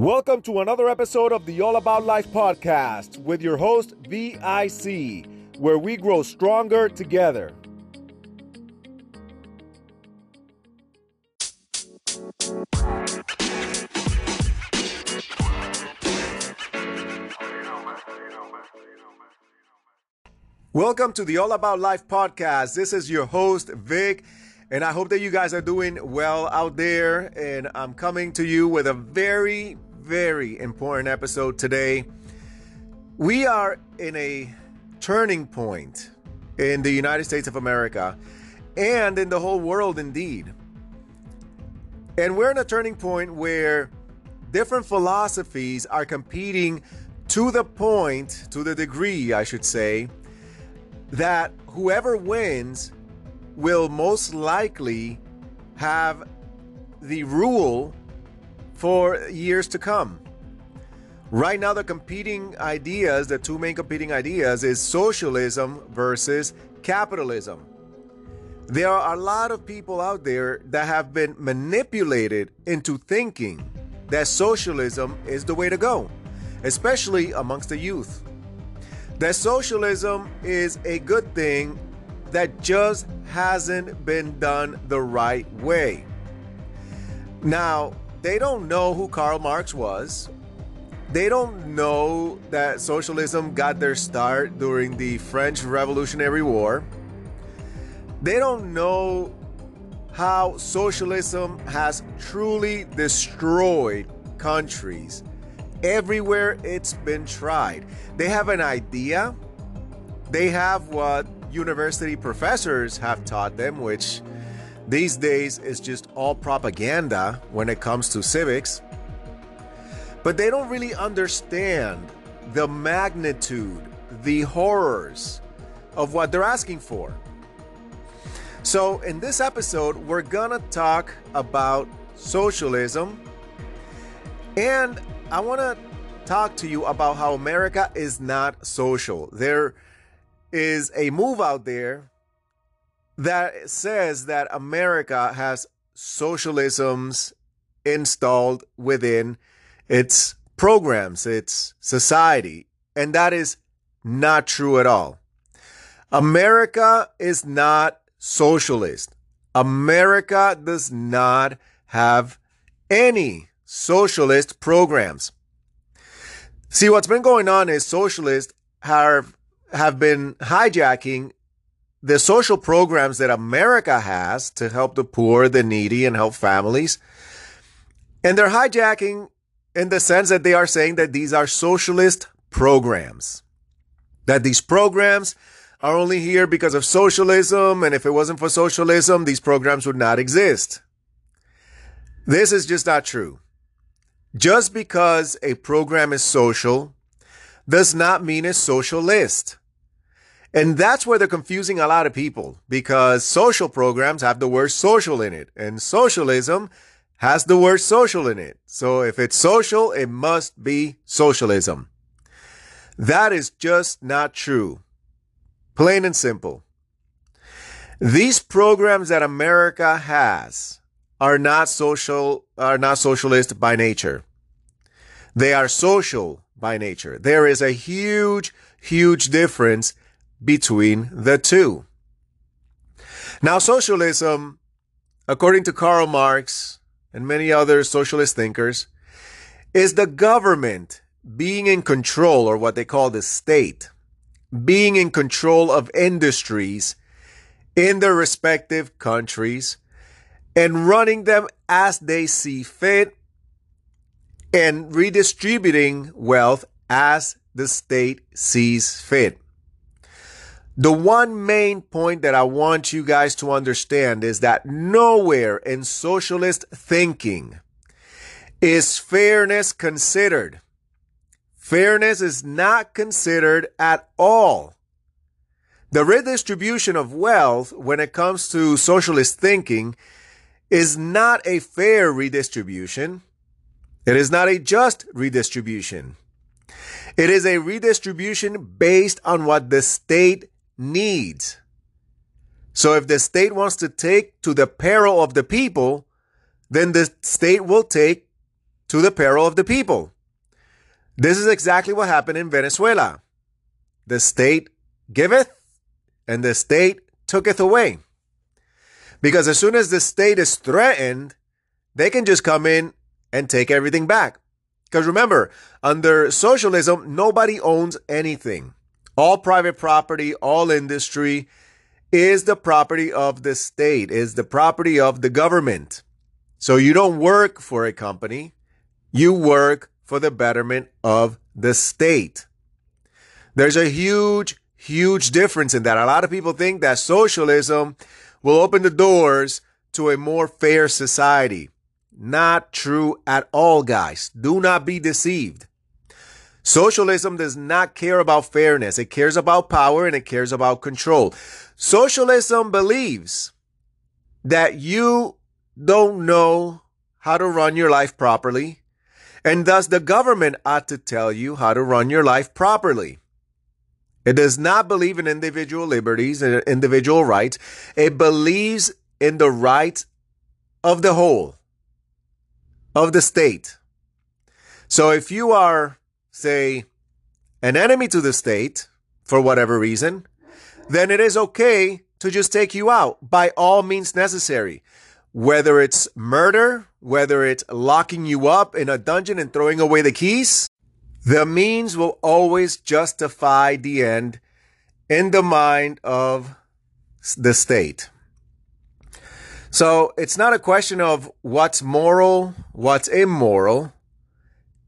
Welcome to another episode of the All About Life podcast with your host, VIC, where we grow stronger together. Welcome to the All About Life podcast. This is your host, Vic, and I hope that you guys are doing well out there. And I'm coming to you with a very, very important episode today. We are in a turning point in the United States of America and in the whole world, indeed. And we're in a turning point where different philosophies are competing to the point, to the degree, I should say, that whoever wins will most likely have the rule for years to come. Right now, the competing ideas, the two main competing ideas, is socialism versus capitalism. There are a lot of people out there that have been manipulated into thinking that socialism is the way to go, especially amongst the youth that socialism is a good thing that just hasn't been done the right way. Now, they don't know who Karl Marx was. They don't know that socialism got their start during the French Revolutionary War. They don't know how socialism has truly destroyed countries everywhere it's been tried. They have an idea, they have what university professors have taught them, which these days it's just all propaganda when it comes to civics. But they don't really understand the magnitude, the horrors of what they're asking for. So, in this episode, we're gonna talk about socialism and I want to talk to you about how America is not social. There is a move out there that says that America has socialisms installed within its programs, its society. And that is not true at all. America is not socialist. America does not have any socialist programs. See, what's been going on is socialists have, have been hijacking the social programs that America has to help the poor, the needy, and help families. And they're hijacking in the sense that they are saying that these are socialist programs, that these programs are only here because of socialism. And if it wasn't for socialism, these programs would not exist. This is just not true. Just because a program is social does not mean it's socialist. And that's where they're confusing a lot of people because social programs have the word social in it and socialism has the word social in it. So if it's social, it must be socialism. That is just not true. Plain and simple. These programs that America has are not social are not socialist by nature. They are social by nature. There is a huge, huge difference between the two. Now, socialism, according to Karl Marx and many other socialist thinkers, is the government being in control, or what they call the state, being in control of industries in their respective countries and running them as they see fit and redistributing wealth as the state sees fit. The one main point that I want you guys to understand is that nowhere in socialist thinking is fairness considered. Fairness is not considered at all. The redistribution of wealth when it comes to socialist thinking is not a fair redistribution. It is not a just redistribution. It is a redistribution based on what the state needs. So if the state wants to take to the peril of the people, then the state will take to the peril of the people. This is exactly what happened in Venezuela. The state giveth, and the state tooketh away. Because as soon as the state is threatened, they can just come in and take everything back. Because remember, under socialism, nobody owns anything. All private property, all industry is the property of the state, is the property of the government. So you don't work for a company, you work for the betterment of the state. There's a huge, huge difference in that. A lot of people think that socialism will open the doors to a more fair society. Not true at all, guys. Do not be deceived. Socialism does not care about fairness. It cares about power and it cares about control. Socialism believes that you don't know how to run your life properly, and thus the government ought to tell you how to run your life properly. It does not believe in individual liberties and individual rights. It believes in the right of the whole, of the state. So if you are, say, an enemy to the state for whatever reason, then it is okay to just take you out by all means necessary. Whether it's murder, whether it's locking you up in a dungeon and throwing away the keys, the means will always justify the end in the mind of the state. So it's not a question of what's moral, what's immoral.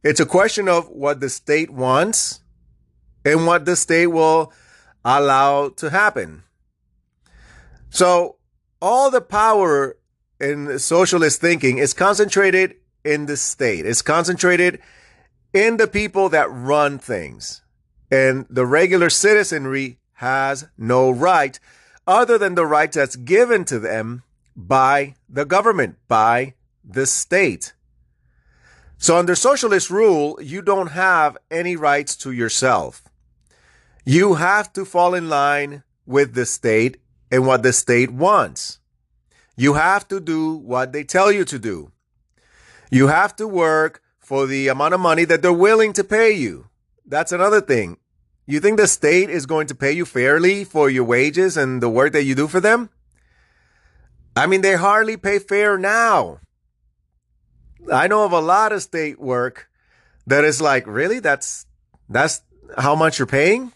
It's a question of what the state wants and what the state will allow to happen. So all the power in socialist thinking is concentrated in the state. It's concentrated in the people that run things. And the regular citizenry has no right other than the right that's given to them by the government, by the state. So under socialist rule, you don't have any rights to yourself. You have to fall in line with the state and what the state wants. You have to do what they tell you to do. You have to work for the amount of money that they're willing to pay you. That's another thing. You think the state is going to pay you fairly for your wages and the work that you do for them? I mean, they hardly pay fair now. I know of a lot of state work that is like, really? That's, that's how much you're paying?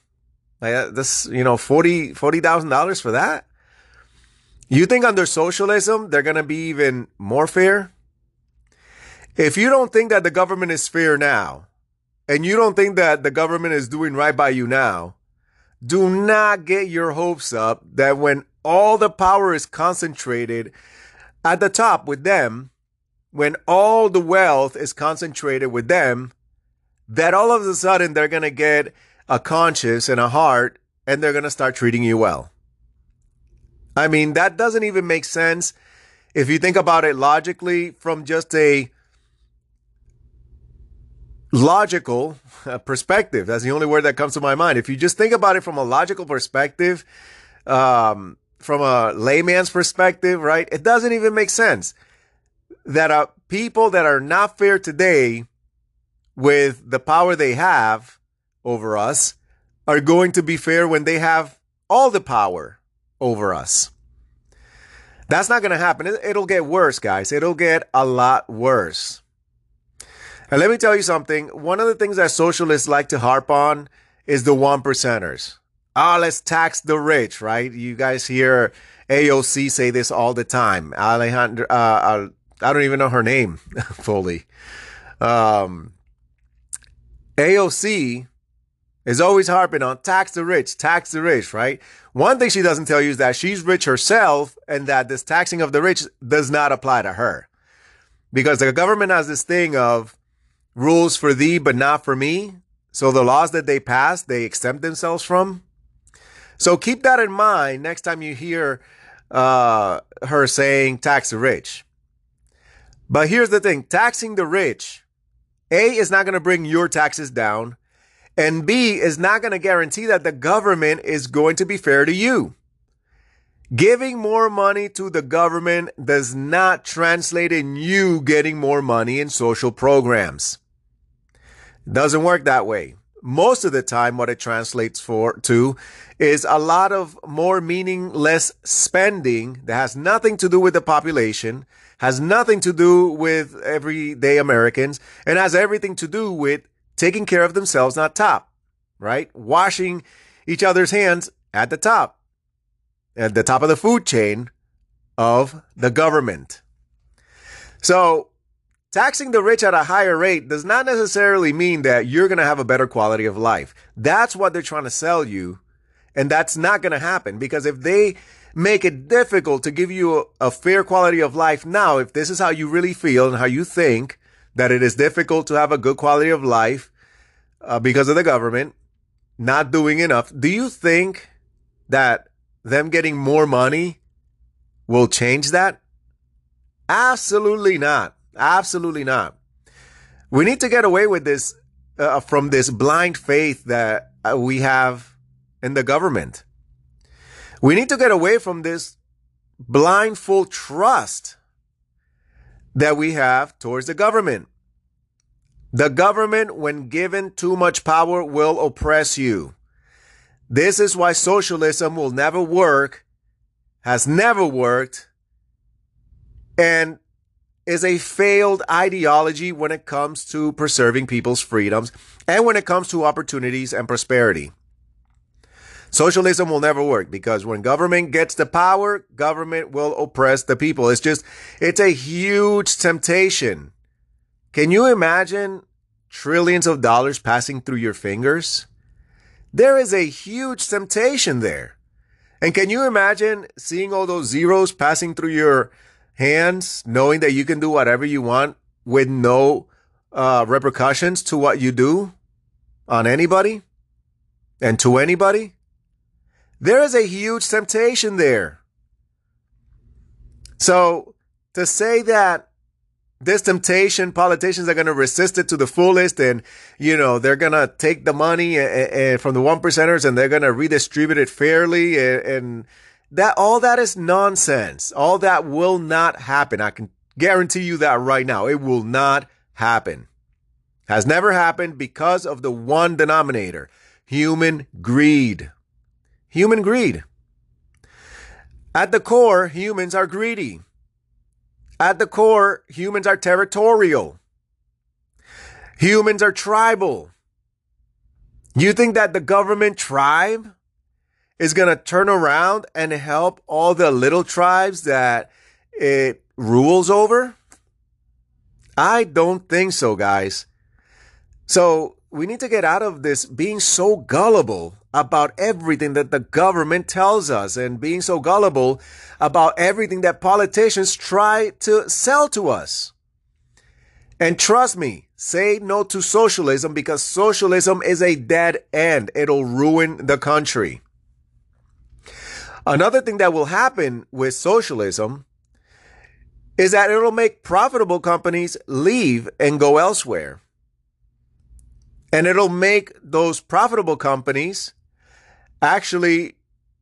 Like uh, this, you know, forty forty thousand dollars for that. You think under socialism they're gonna be even more fair? If you don't think that the government is fair now, and you don't think that the government is doing right by you now, do not get your hopes up that when all the power is concentrated at the top with them, when all the wealth is concentrated with them, that all of a sudden they're going to get a conscience and a heart and they're going to start treating you well. I mean, that doesn't even make sense if you think about it logically from just a logical perspective. That's the only word that comes to my mind. If you just think about it from a logical perspective, um, from a layman's perspective, right? It doesn't even make sense that uh, people that are not fair today with the power they have over us are going to be fair when they have all the power over us. That's not going to happen. It'll get worse, guys. It'll get a lot worse. And let me tell you something. One of the things that socialists like to harp on is the one percenters. Ah, oh, let's tax the rich, right? You guys hear AOC say this all the time. Alejandro, uh, uh, I don't even know her name fully. Um, AOC is always harping on tax the rich, tax the rich, right? One thing she doesn't tell you is that she's rich herself and that this taxing of the rich does not apply to her. Because the government has this thing of rules for thee, but not for me. So the laws that they pass, they exempt themselves from. So keep that in mind next time you hear uh, her saying tax the rich. But here's the thing taxing the rich, A, is not going to bring your taxes down. And B is not going to guarantee that the government is going to be fair to you. Giving more money to the government does not translate in you getting more money in social programs. Doesn't work that way. Most of the time, what it translates for to is a lot of more meaningless spending that has nothing to do with the population, has nothing to do with everyday Americans, and has everything to do with taking care of themselves, not top, right? Washing each other's hands at the top at the top of the food chain of the government. So, taxing the rich at a higher rate does not necessarily mean that you're going to have a better quality of life. That's what they're trying to sell you. And that's not going to happen because if they make it difficult to give you a, a, fair quality of life now, if this is how you really feel and how you think that it is difficult to have a good quality of life uh, because of the government not doing enough, do you think that them getting more money will change that? Absolutely not. Absolutely not. We need to get away with this uh, from this blind faith that uh, we have in the government. We need to get away from this blindfold trust that we have towards the government. The government, when given too much power, will oppress you. This is why socialism will never work, has never worked, and is a failed ideology when it comes to preserving people's freedoms and when it comes to opportunities and prosperity. Socialism will never work because when government gets the power, government will oppress the people. It's just, it's a huge temptation. Can you imagine trillions of dollars passing through your fingers? There is a huge temptation there. And can you imagine seeing all those zeros passing through your hands, knowing that you can do whatever you want with no uh, repercussions to what you do on anybody and to anybody? There is a huge temptation there. So to say that this temptation, politicians are going to resist it to the fullest, and you know they're going to take the money from the one percenters and they're going to redistribute it fairly, and, and that all that is nonsense. All that will not happen. I can guarantee you that right now. It will not happen. Has never happened because of the one denominator: human greed. Human greed. At the core, humans are greedy. At the core, humans are territorial. Humans are tribal. You think that the government tribe is going to turn around and help all the little tribes that it rules over? I don't think so, guys. So we need to get out of this being so gullible about everything that the government tells us and being so gullible about everything that politicians try to sell to us. And trust me, say no to socialism because socialism is a dead end. It'll ruin the country. Another thing that will happen with socialism is that it'll make profitable companies leave and go elsewhere. And it'll make those profitable companies actually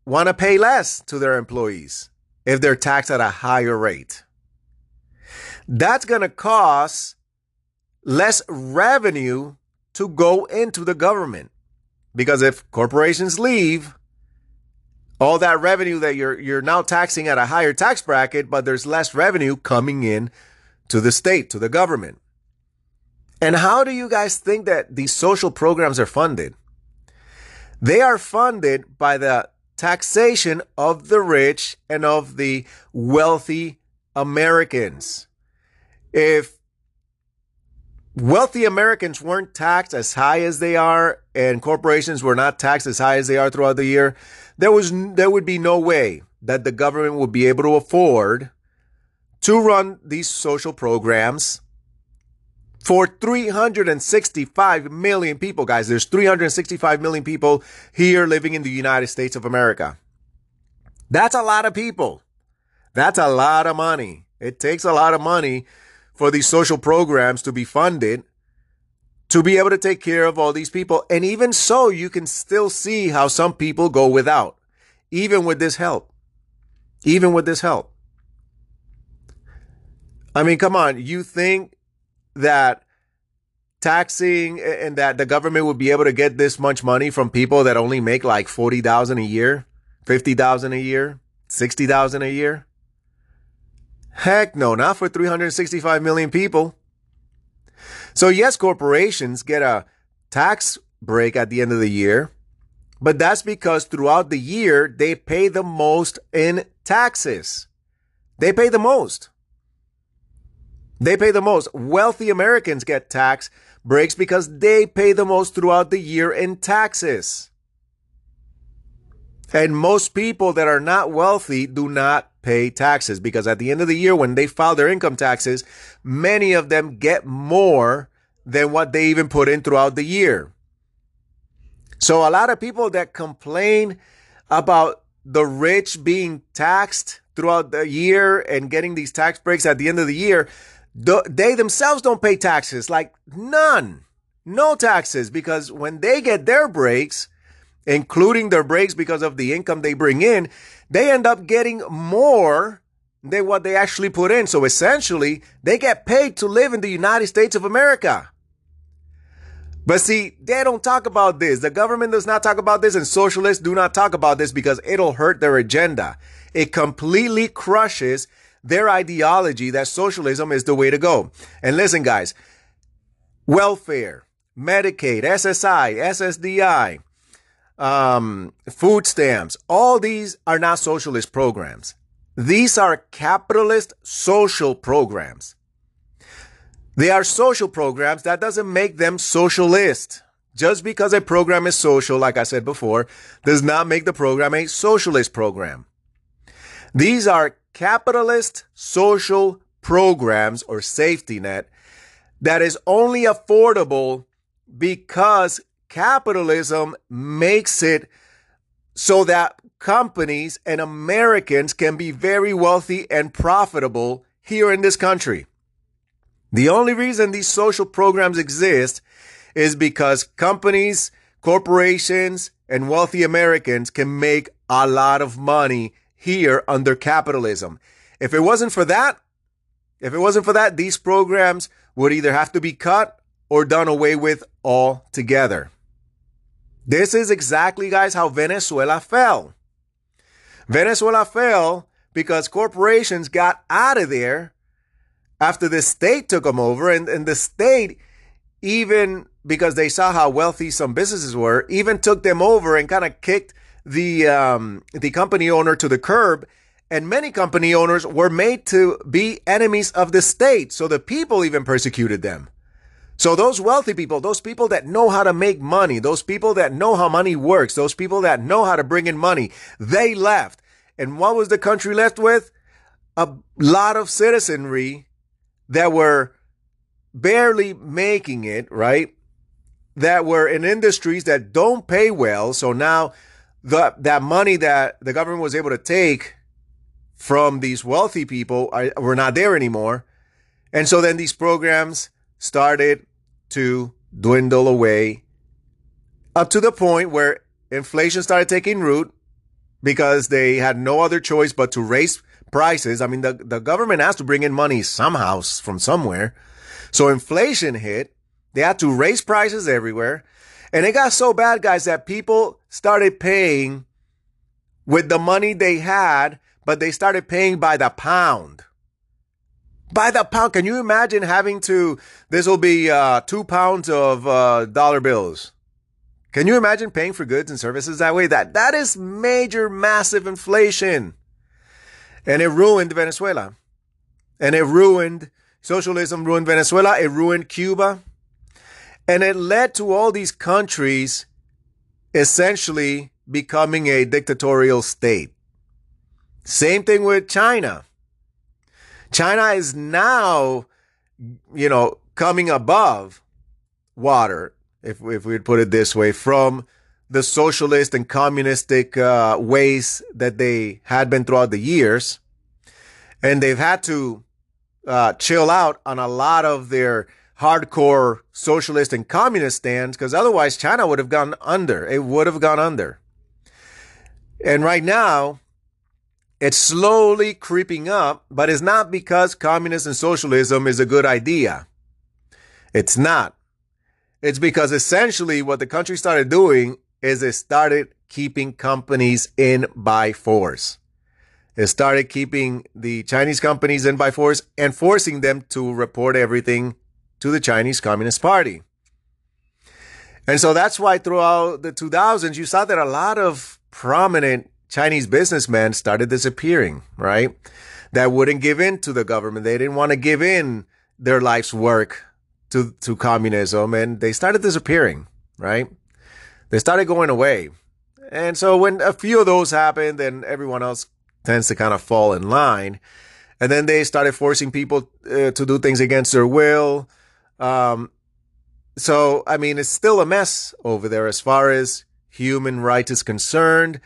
want to pay less to their employees if they're taxed at a higher rate. That's going to cost less revenue to go into the government. Because if corporations leave, all that revenue that you're you're now taxing at a higher tax bracket, but there's less revenue coming in to the state, to the government. And how do you guys think that these social programs are funded? They are funded by the taxation of the rich and of the wealthy Americans. If wealthy Americans weren't taxed as high as they are and corporations were not taxed as high as they are throughout the year, there was there would be no way that the government would be able to afford to run these social programs for 365 million people, guys. There's 365 million people here living in the United States of America. That's a lot of people. That's a lot of money. It takes a lot of money for these social programs to be funded to be able to take care of all these people. And even so, you can still see how some people go without, even with this help. even with this help. I mean, come on. You think that taxing and that the government would be able to get this much money from people that only make like 40,000 a year, 50,000 a year, 60,000 a year? Heck no, not for 365 million people. So yes, corporations get a tax break at the end of the year, but that's because throughout the year they pay the most in taxes. They pay the most. They pay the most. Wealthy Americans get tax breaks because they pay the most throughout the year in taxes. And most people that are not wealthy do not pay taxes because at the end of the year, when they file their income taxes, many of them get more than what they even put in throughout the year. So a lot of people that complain about the rich being taxed throughout the year and getting these tax breaks at the end of the year, they themselves don't pay taxes, like none, no taxes, because when they get their breaks, including their breaks because of the income they bring in, they end up getting more than what they actually put in. So essentially, they get paid to live in the United States of America. But see, they don't talk about this. The government does not talk about this, and socialists do not talk about this because it'll hurt their agenda. It completely crushes their ideology that socialism is the way to go. And listen, guys, welfare, Medicaid, SSI, SSDI, um, food stamps, all these are not socialist programs. These are capitalist social programs. They are social programs. That doesn't make them socialist. Just because a program is social, like I said before, does not make the program a socialist program. These are capitalist social programs or safety net that is only affordable because capitalism makes it so that companies and Americans can be very wealthy and profitable here in this country. The only reason these social programs exist is because companies, corporations, and wealthy Americans can make a lot of money here under capitalism. If it wasn't for that, if it wasn't for that, these programs would either have to be cut or done away with altogether. This is exactly, guys, how Venezuela fell. Venezuela fell because corporations got out of there after the state took them over, and, and the state, even because they saw how wealthy some businesses were, even took them over and kind of kicked the um, the company owner to the curb. And many company owners were made to be enemies of the state, so the people even persecuted them. So those wealthy people, those people that know how to make money, those people that know how money works, those people that know how to bring in money, they left. And what was the country left with? A lot of citizenry that were barely making it, right? That were in industries that don't pay well. So now the, that money that the government was able to take from these wealthy people are, were not there anymore. And so then these programs started to dwindle away up to the point where inflation started taking root because they had no other choice but to raise prices. I mean, the, the government has to bring in money somehow from somewhere. So inflation hit. They had to raise prices everywhere. And it got so bad, guys, that people started paying with the money they had, but they started paying by the pound. By the pound. Can you imagine having to, this will be uh, two pounds of uh, dollar bills. Can you imagine paying for goods and services that way? That, that is major, massive inflation. And it ruined Venezuela. And it ruined socialism, ruined Venezuela, it ruined Cuba. And it led to all these countries essentially becoming a dictatorial state. Same thing with China. China is now, you know, coming above water, if, if we'd put it this way, from the socialist and communistic uh, ways that they had been throughout the years. And they've had to uh, chill out on a lot of their hardcore socialist and communist stands because otherwise China would have gone under. It would have gone under. And right now, It's slowly creeping up, but it's not because communism and socialism is a good idea. It's not. It's because essentially what the country started doing is it started keeping companies in by force. It started keeping the Chinese companies in by force and forcing them to report everything to the Chinese Communist Party. And so that's why throughout the 2000s, you saw that a lot of prominent Chinese businessmen started disappearing, right? That wouldn't give in to the government. They didn't want to give in their life's work to, to communism and they started disappearing, right? They started going away. And so when a few of those happened, then everyone else tends to kind of fall in line. And then they started forcing people uh, to do things against their will. Um, so, I mean, it's still a mess over there as far as human rights is concerned.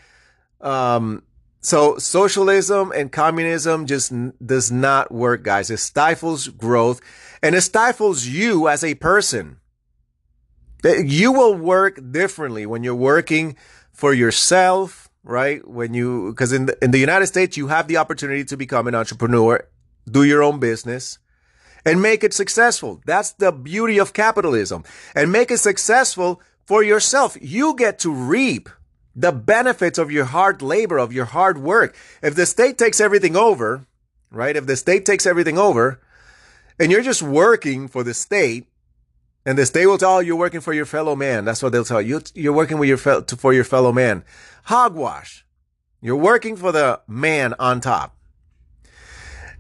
Um, so socialism and communism just n- does not work, guys. It stifles growth and it stifles you as a person. You will work differently when you're working for yourself, right? When you, because in the, in the United States, you have the opportunity to become an entrepreneur, do your own business and make it successful. That's the beauty of capitalism and make it successful for yourself. You get to reap the benefits of your hard labor, of your hard work. If the state takes everything over, right? If the state takes everything over and you're just working for the state, and the state will tell you you're working for your fellow man. That's what they'll tell you. You're working with your fe- for your fellow man. Hogwash. You're working for the man on top.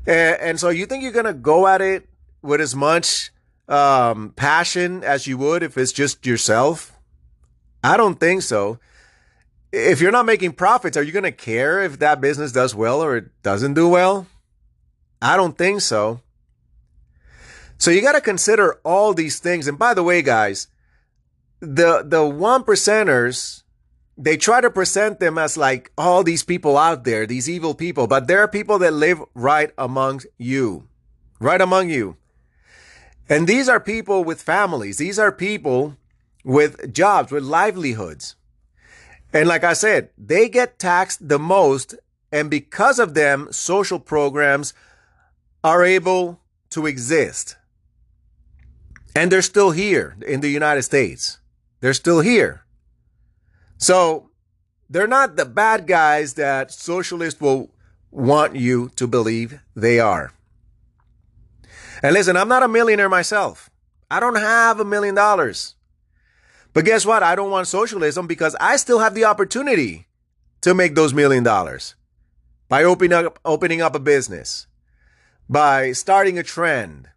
And, and so you think you're going to go at it with as much um, passion as you would if it's just yourself? I don't think so. If you're not making profits, are you going to care if that business does well or it doesn't do well? I don't think so. So you got to consider all these things. And by the way, guys, the the one percenters they try to present them as like all these people out there, these evil people, but there are people that live right among you, right among you. And these are people with families. These are people with jobs, with livelihoods. And like I said, they get taxed the most. And because of them, social programs are able to exist. And they're still here in the United States. They're still here. So they're not the bad guys that socialists will want you to believe they are. And listen, I'm not a millionaire myself. I don't have a million dollars. But guess what? I don't want socialism because I still have the opportunity to make those million dollars by opening up, opening up a business, by starting a trend,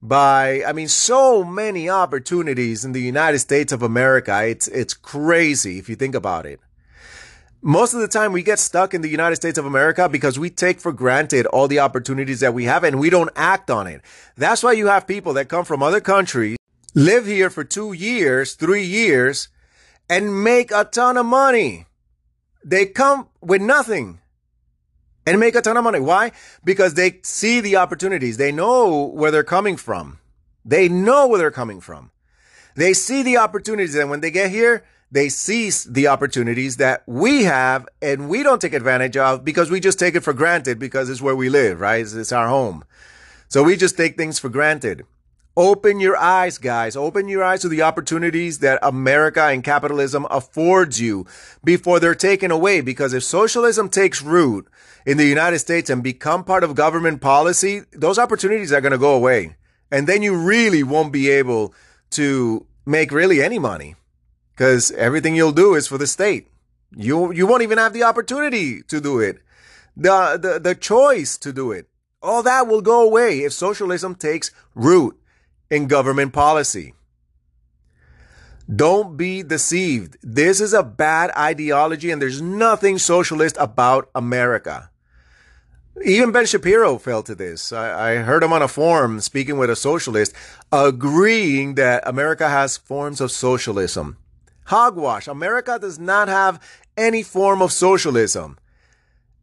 by, I mean, so many opportunities in the United States of America. It's, it's crazy if you think about it. Most of the time we get stuck in the United States of America because we take for granted all the opportunities that we have and we don't act on it. That's why you have people that come from other countries, live here for two years, three years, and make a ton of money. They come with nothing and make a ton of money. Why? Because they see the opportunities. They know where they're coming from. They know where they're coming from. They see the opportunities. And when they get here, they seize the opportunities that we have and we don't take advantage of because we just take it for granted because it's where we live, right? It's, it's our home. So we just take things for granted. Open your eyes, guys. Open your eyes to the opportunities that America and capitalism affords you before they're taken away. Because if socialism takes root in the United States and become part of government policy, those opportunities are going to go away. And then you really won't be able to make really any money because everything you'll do is for the state. You, you won't even have the opportunity to do it. The, the, the choice to do it. All that will go away if socialism takes root in government policy. Don't be deceived. This is a bad ideology and there's nothing socialist about America. Even Ben Shapiro fell to this. I, I, heard him on a forum speaking with a socialist, agreeing that America has forms of socialism. Hogwash. America does not have any form of socialism.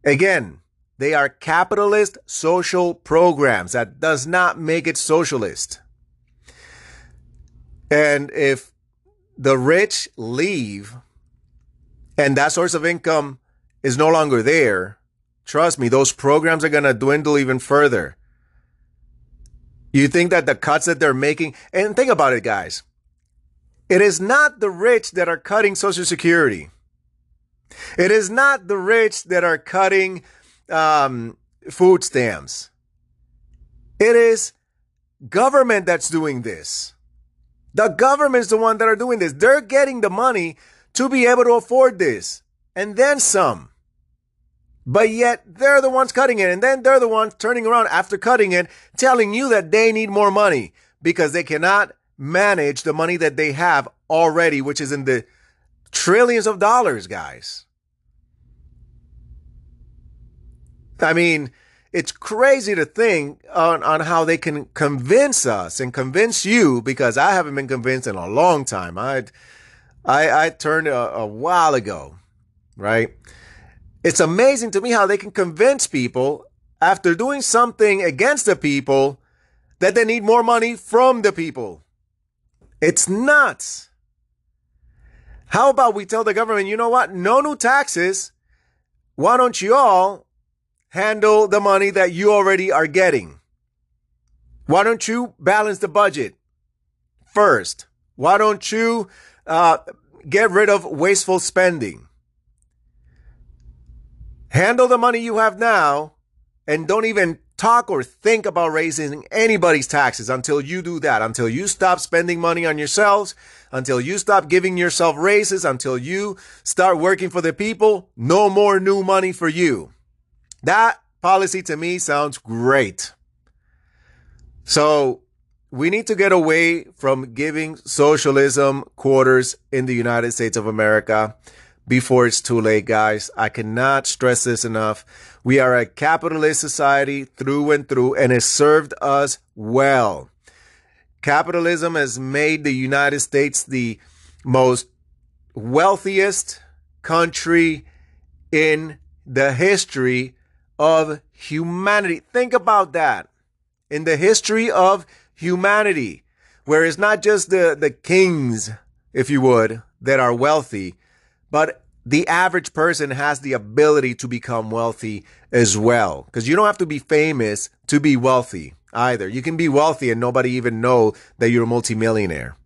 Again, they are capitalist social programs. That does not make it socialist. And if the rich leave and that source of income is no longer there, trust me, those programs are going to dwindle even further. You think that the cuts that they're making, and think about it, guys. It is not the rich that are cutting Social Security. It is not the rich that are cutting um, food stamps. It is government that's doing this. The government's the one that are doing this. They're getting the money to be able to afford this and then some. But yet they're the ones cutting it. And then they're the ones turning around after cutting it, telling you that they need more money because they cannot manage the money that they have already, which is in the trillions of dollars, guys. I mean, it's crazy to think on, on how they can convince us and convince you because I haven't been convinced in a long time. I I, I turned a, a while ago, right? It's amazing to me how they can convince people after doing something against the people that they need more money from the people. It's nuts. How about we tell the government, you know what? No new taxes. Why don't you all handle the money that you already are getting? Why don't you balance the budget first? Why don't you uh, get rid of wasteful spending? Handle the money you have now and don't even talk or think about raising anybody's taxes until you do that, until you stop spending money on yourselves, until you stop giving yourself raises, until you start working for the people. No more new money for you. That policy to me sounds great. So we need to get away from giving socialism quarters in the United States of America before it's too late, guys. I cannot stress this enough. We are a capitalist society through and through, and it served us well. Capitalism has made the United States the most wealthiest country in the history of humanity. Think about that. In the history of humanity, where it's not just the, the kings, if you would, that are wealthy, but the average person has the ability to become wealthy as well. Because you don't have to be famous to be wealthy either. You can be wealthy and nobody even know that you're a multimillionaire.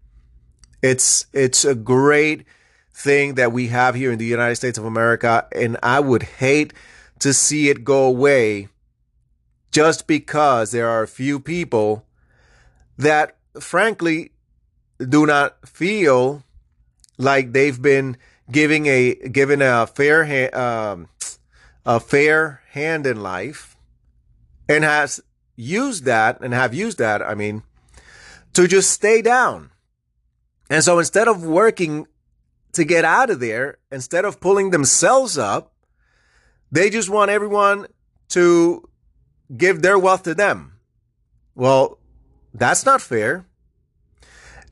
It's it's a great thing that we have here in the United States of America, and I would hate to see it go away just because there are a few people that frankly do not feel like they've been giving a given a fair ha- um, a fair hand in life, and has used that and have used that. I mean, to just stay down. And so instead of working to get out of there, instead of pulling themselves up, they just want everyone to give their wealth to them. Well, that's not fair.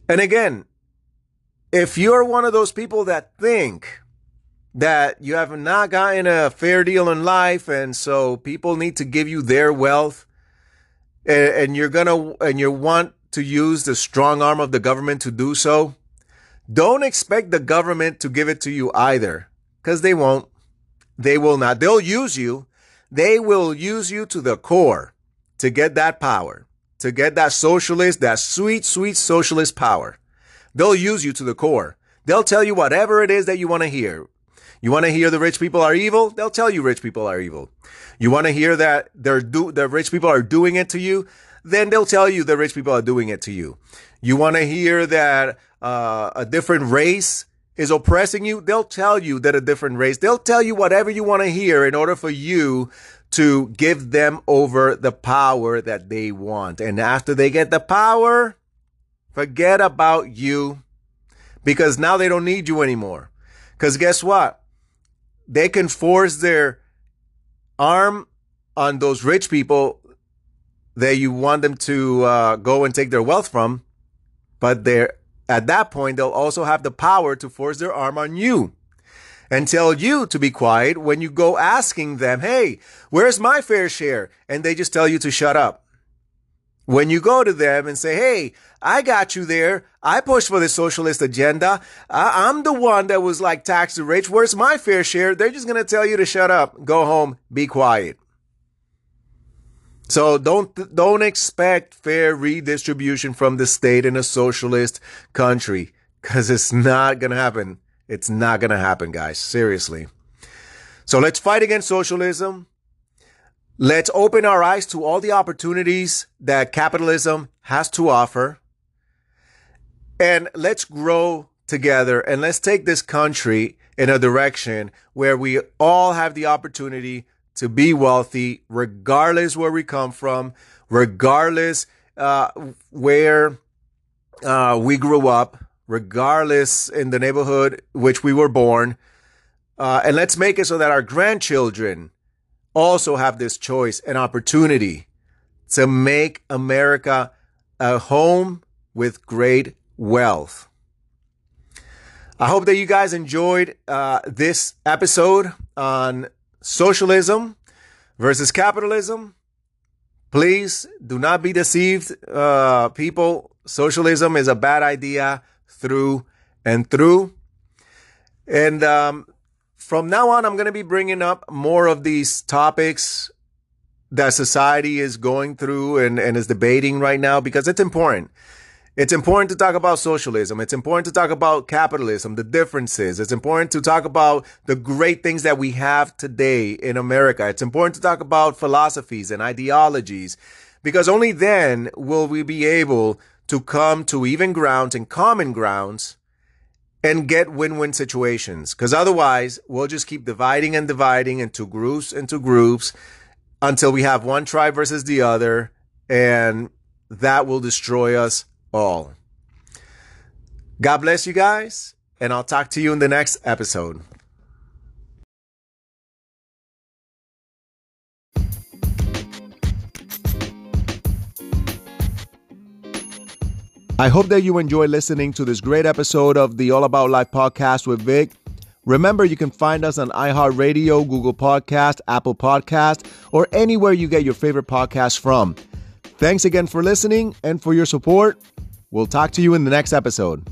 And again, if you're one of those people that think that you have not gotten a fair deal in life and so people need to give you their wealth and, and you're gonna and you want to use the strong arm of the government to do so don't expect the government to give it to you either because they won't they will not they'll use you they will use you to the core to get that power to get that socialist that sweet sweet socialist power They'll use you to the core. They'll tell you whatever it is that you want to hear. You want to hear the rich people are evil? They'll tell you rich people are evil. You want to hear that they're do the rich people are doing it to you? Then they'll tell you the rich people are doing it to you. You want to hear that uh, a different race is oppressing you? They'll tell you that a different race. They'll tell you whatever you want to hear in order for you to give them over the power that they want. And after they get the power, Forget about you because now they don't need you anymore. Because guess what? They can force their arm on those rich people that you want them to uh, go and take their wealth from, but they're at that point they'll also have the power to force their arm on you and tell you to be quiet when you go asking them, "Hey, where's my fair share?" and they just tell you to shut up. when you go to them and say, Hey, I got you there. I pushed for the socialist agenda. I- am the one that was like tax the rich. Where's my fair share? They're just going to tell you to shut up, go home, be quiet. So don't don't expect fair redistribution from the state in a socialist country cuz it's not going to happen. It's not going to happen, guys. Seriously. So let's fight against socialism. Let's open our eyes to all the opportunities that capitalism has to offer. And let's grow together and let's take this country in a direction where we all have the opportunity to be wealthy, regardless where we come from, regardless uh, where uh, we grew up, regardless in the neighborhood which we were born. Uh, and let's make it so that our grandchildren also have this choice and opportunity to make America a home with great wealth. I hope that you guys enjoyed uh, this episode on socialism versus capitalism. Please do not be deceived, uh, people. Socialism is a bad idea through and through. And um, from now on, I'm going to be bringing up more of these topics that society is going through and, and is debating right now because it's important. It's important to talk about socialism. It's important to talk about capitalism, the differences. It's important to talk about the great things that we have today in America. It's important to talk about philosophies and ideologies because only then will we be able to come to even grounds and common grounds and get win-win situations. Because otherwise, we'll just keep dividing and dividing into groups, into groups until we have one tribe versus the other. And that will destroy us all. God bless you guys, and I'll talk to you in the next episode. I hope that you enjoy listening to this great episode of the All About Life podcast with Vic. Remember, you can find us on iHeartRadio, Google Podcast, Apple Podcast, or anywhere you get your favorite podcast from. Thanks again for listening and for your support. We'll talk to you in the next episode.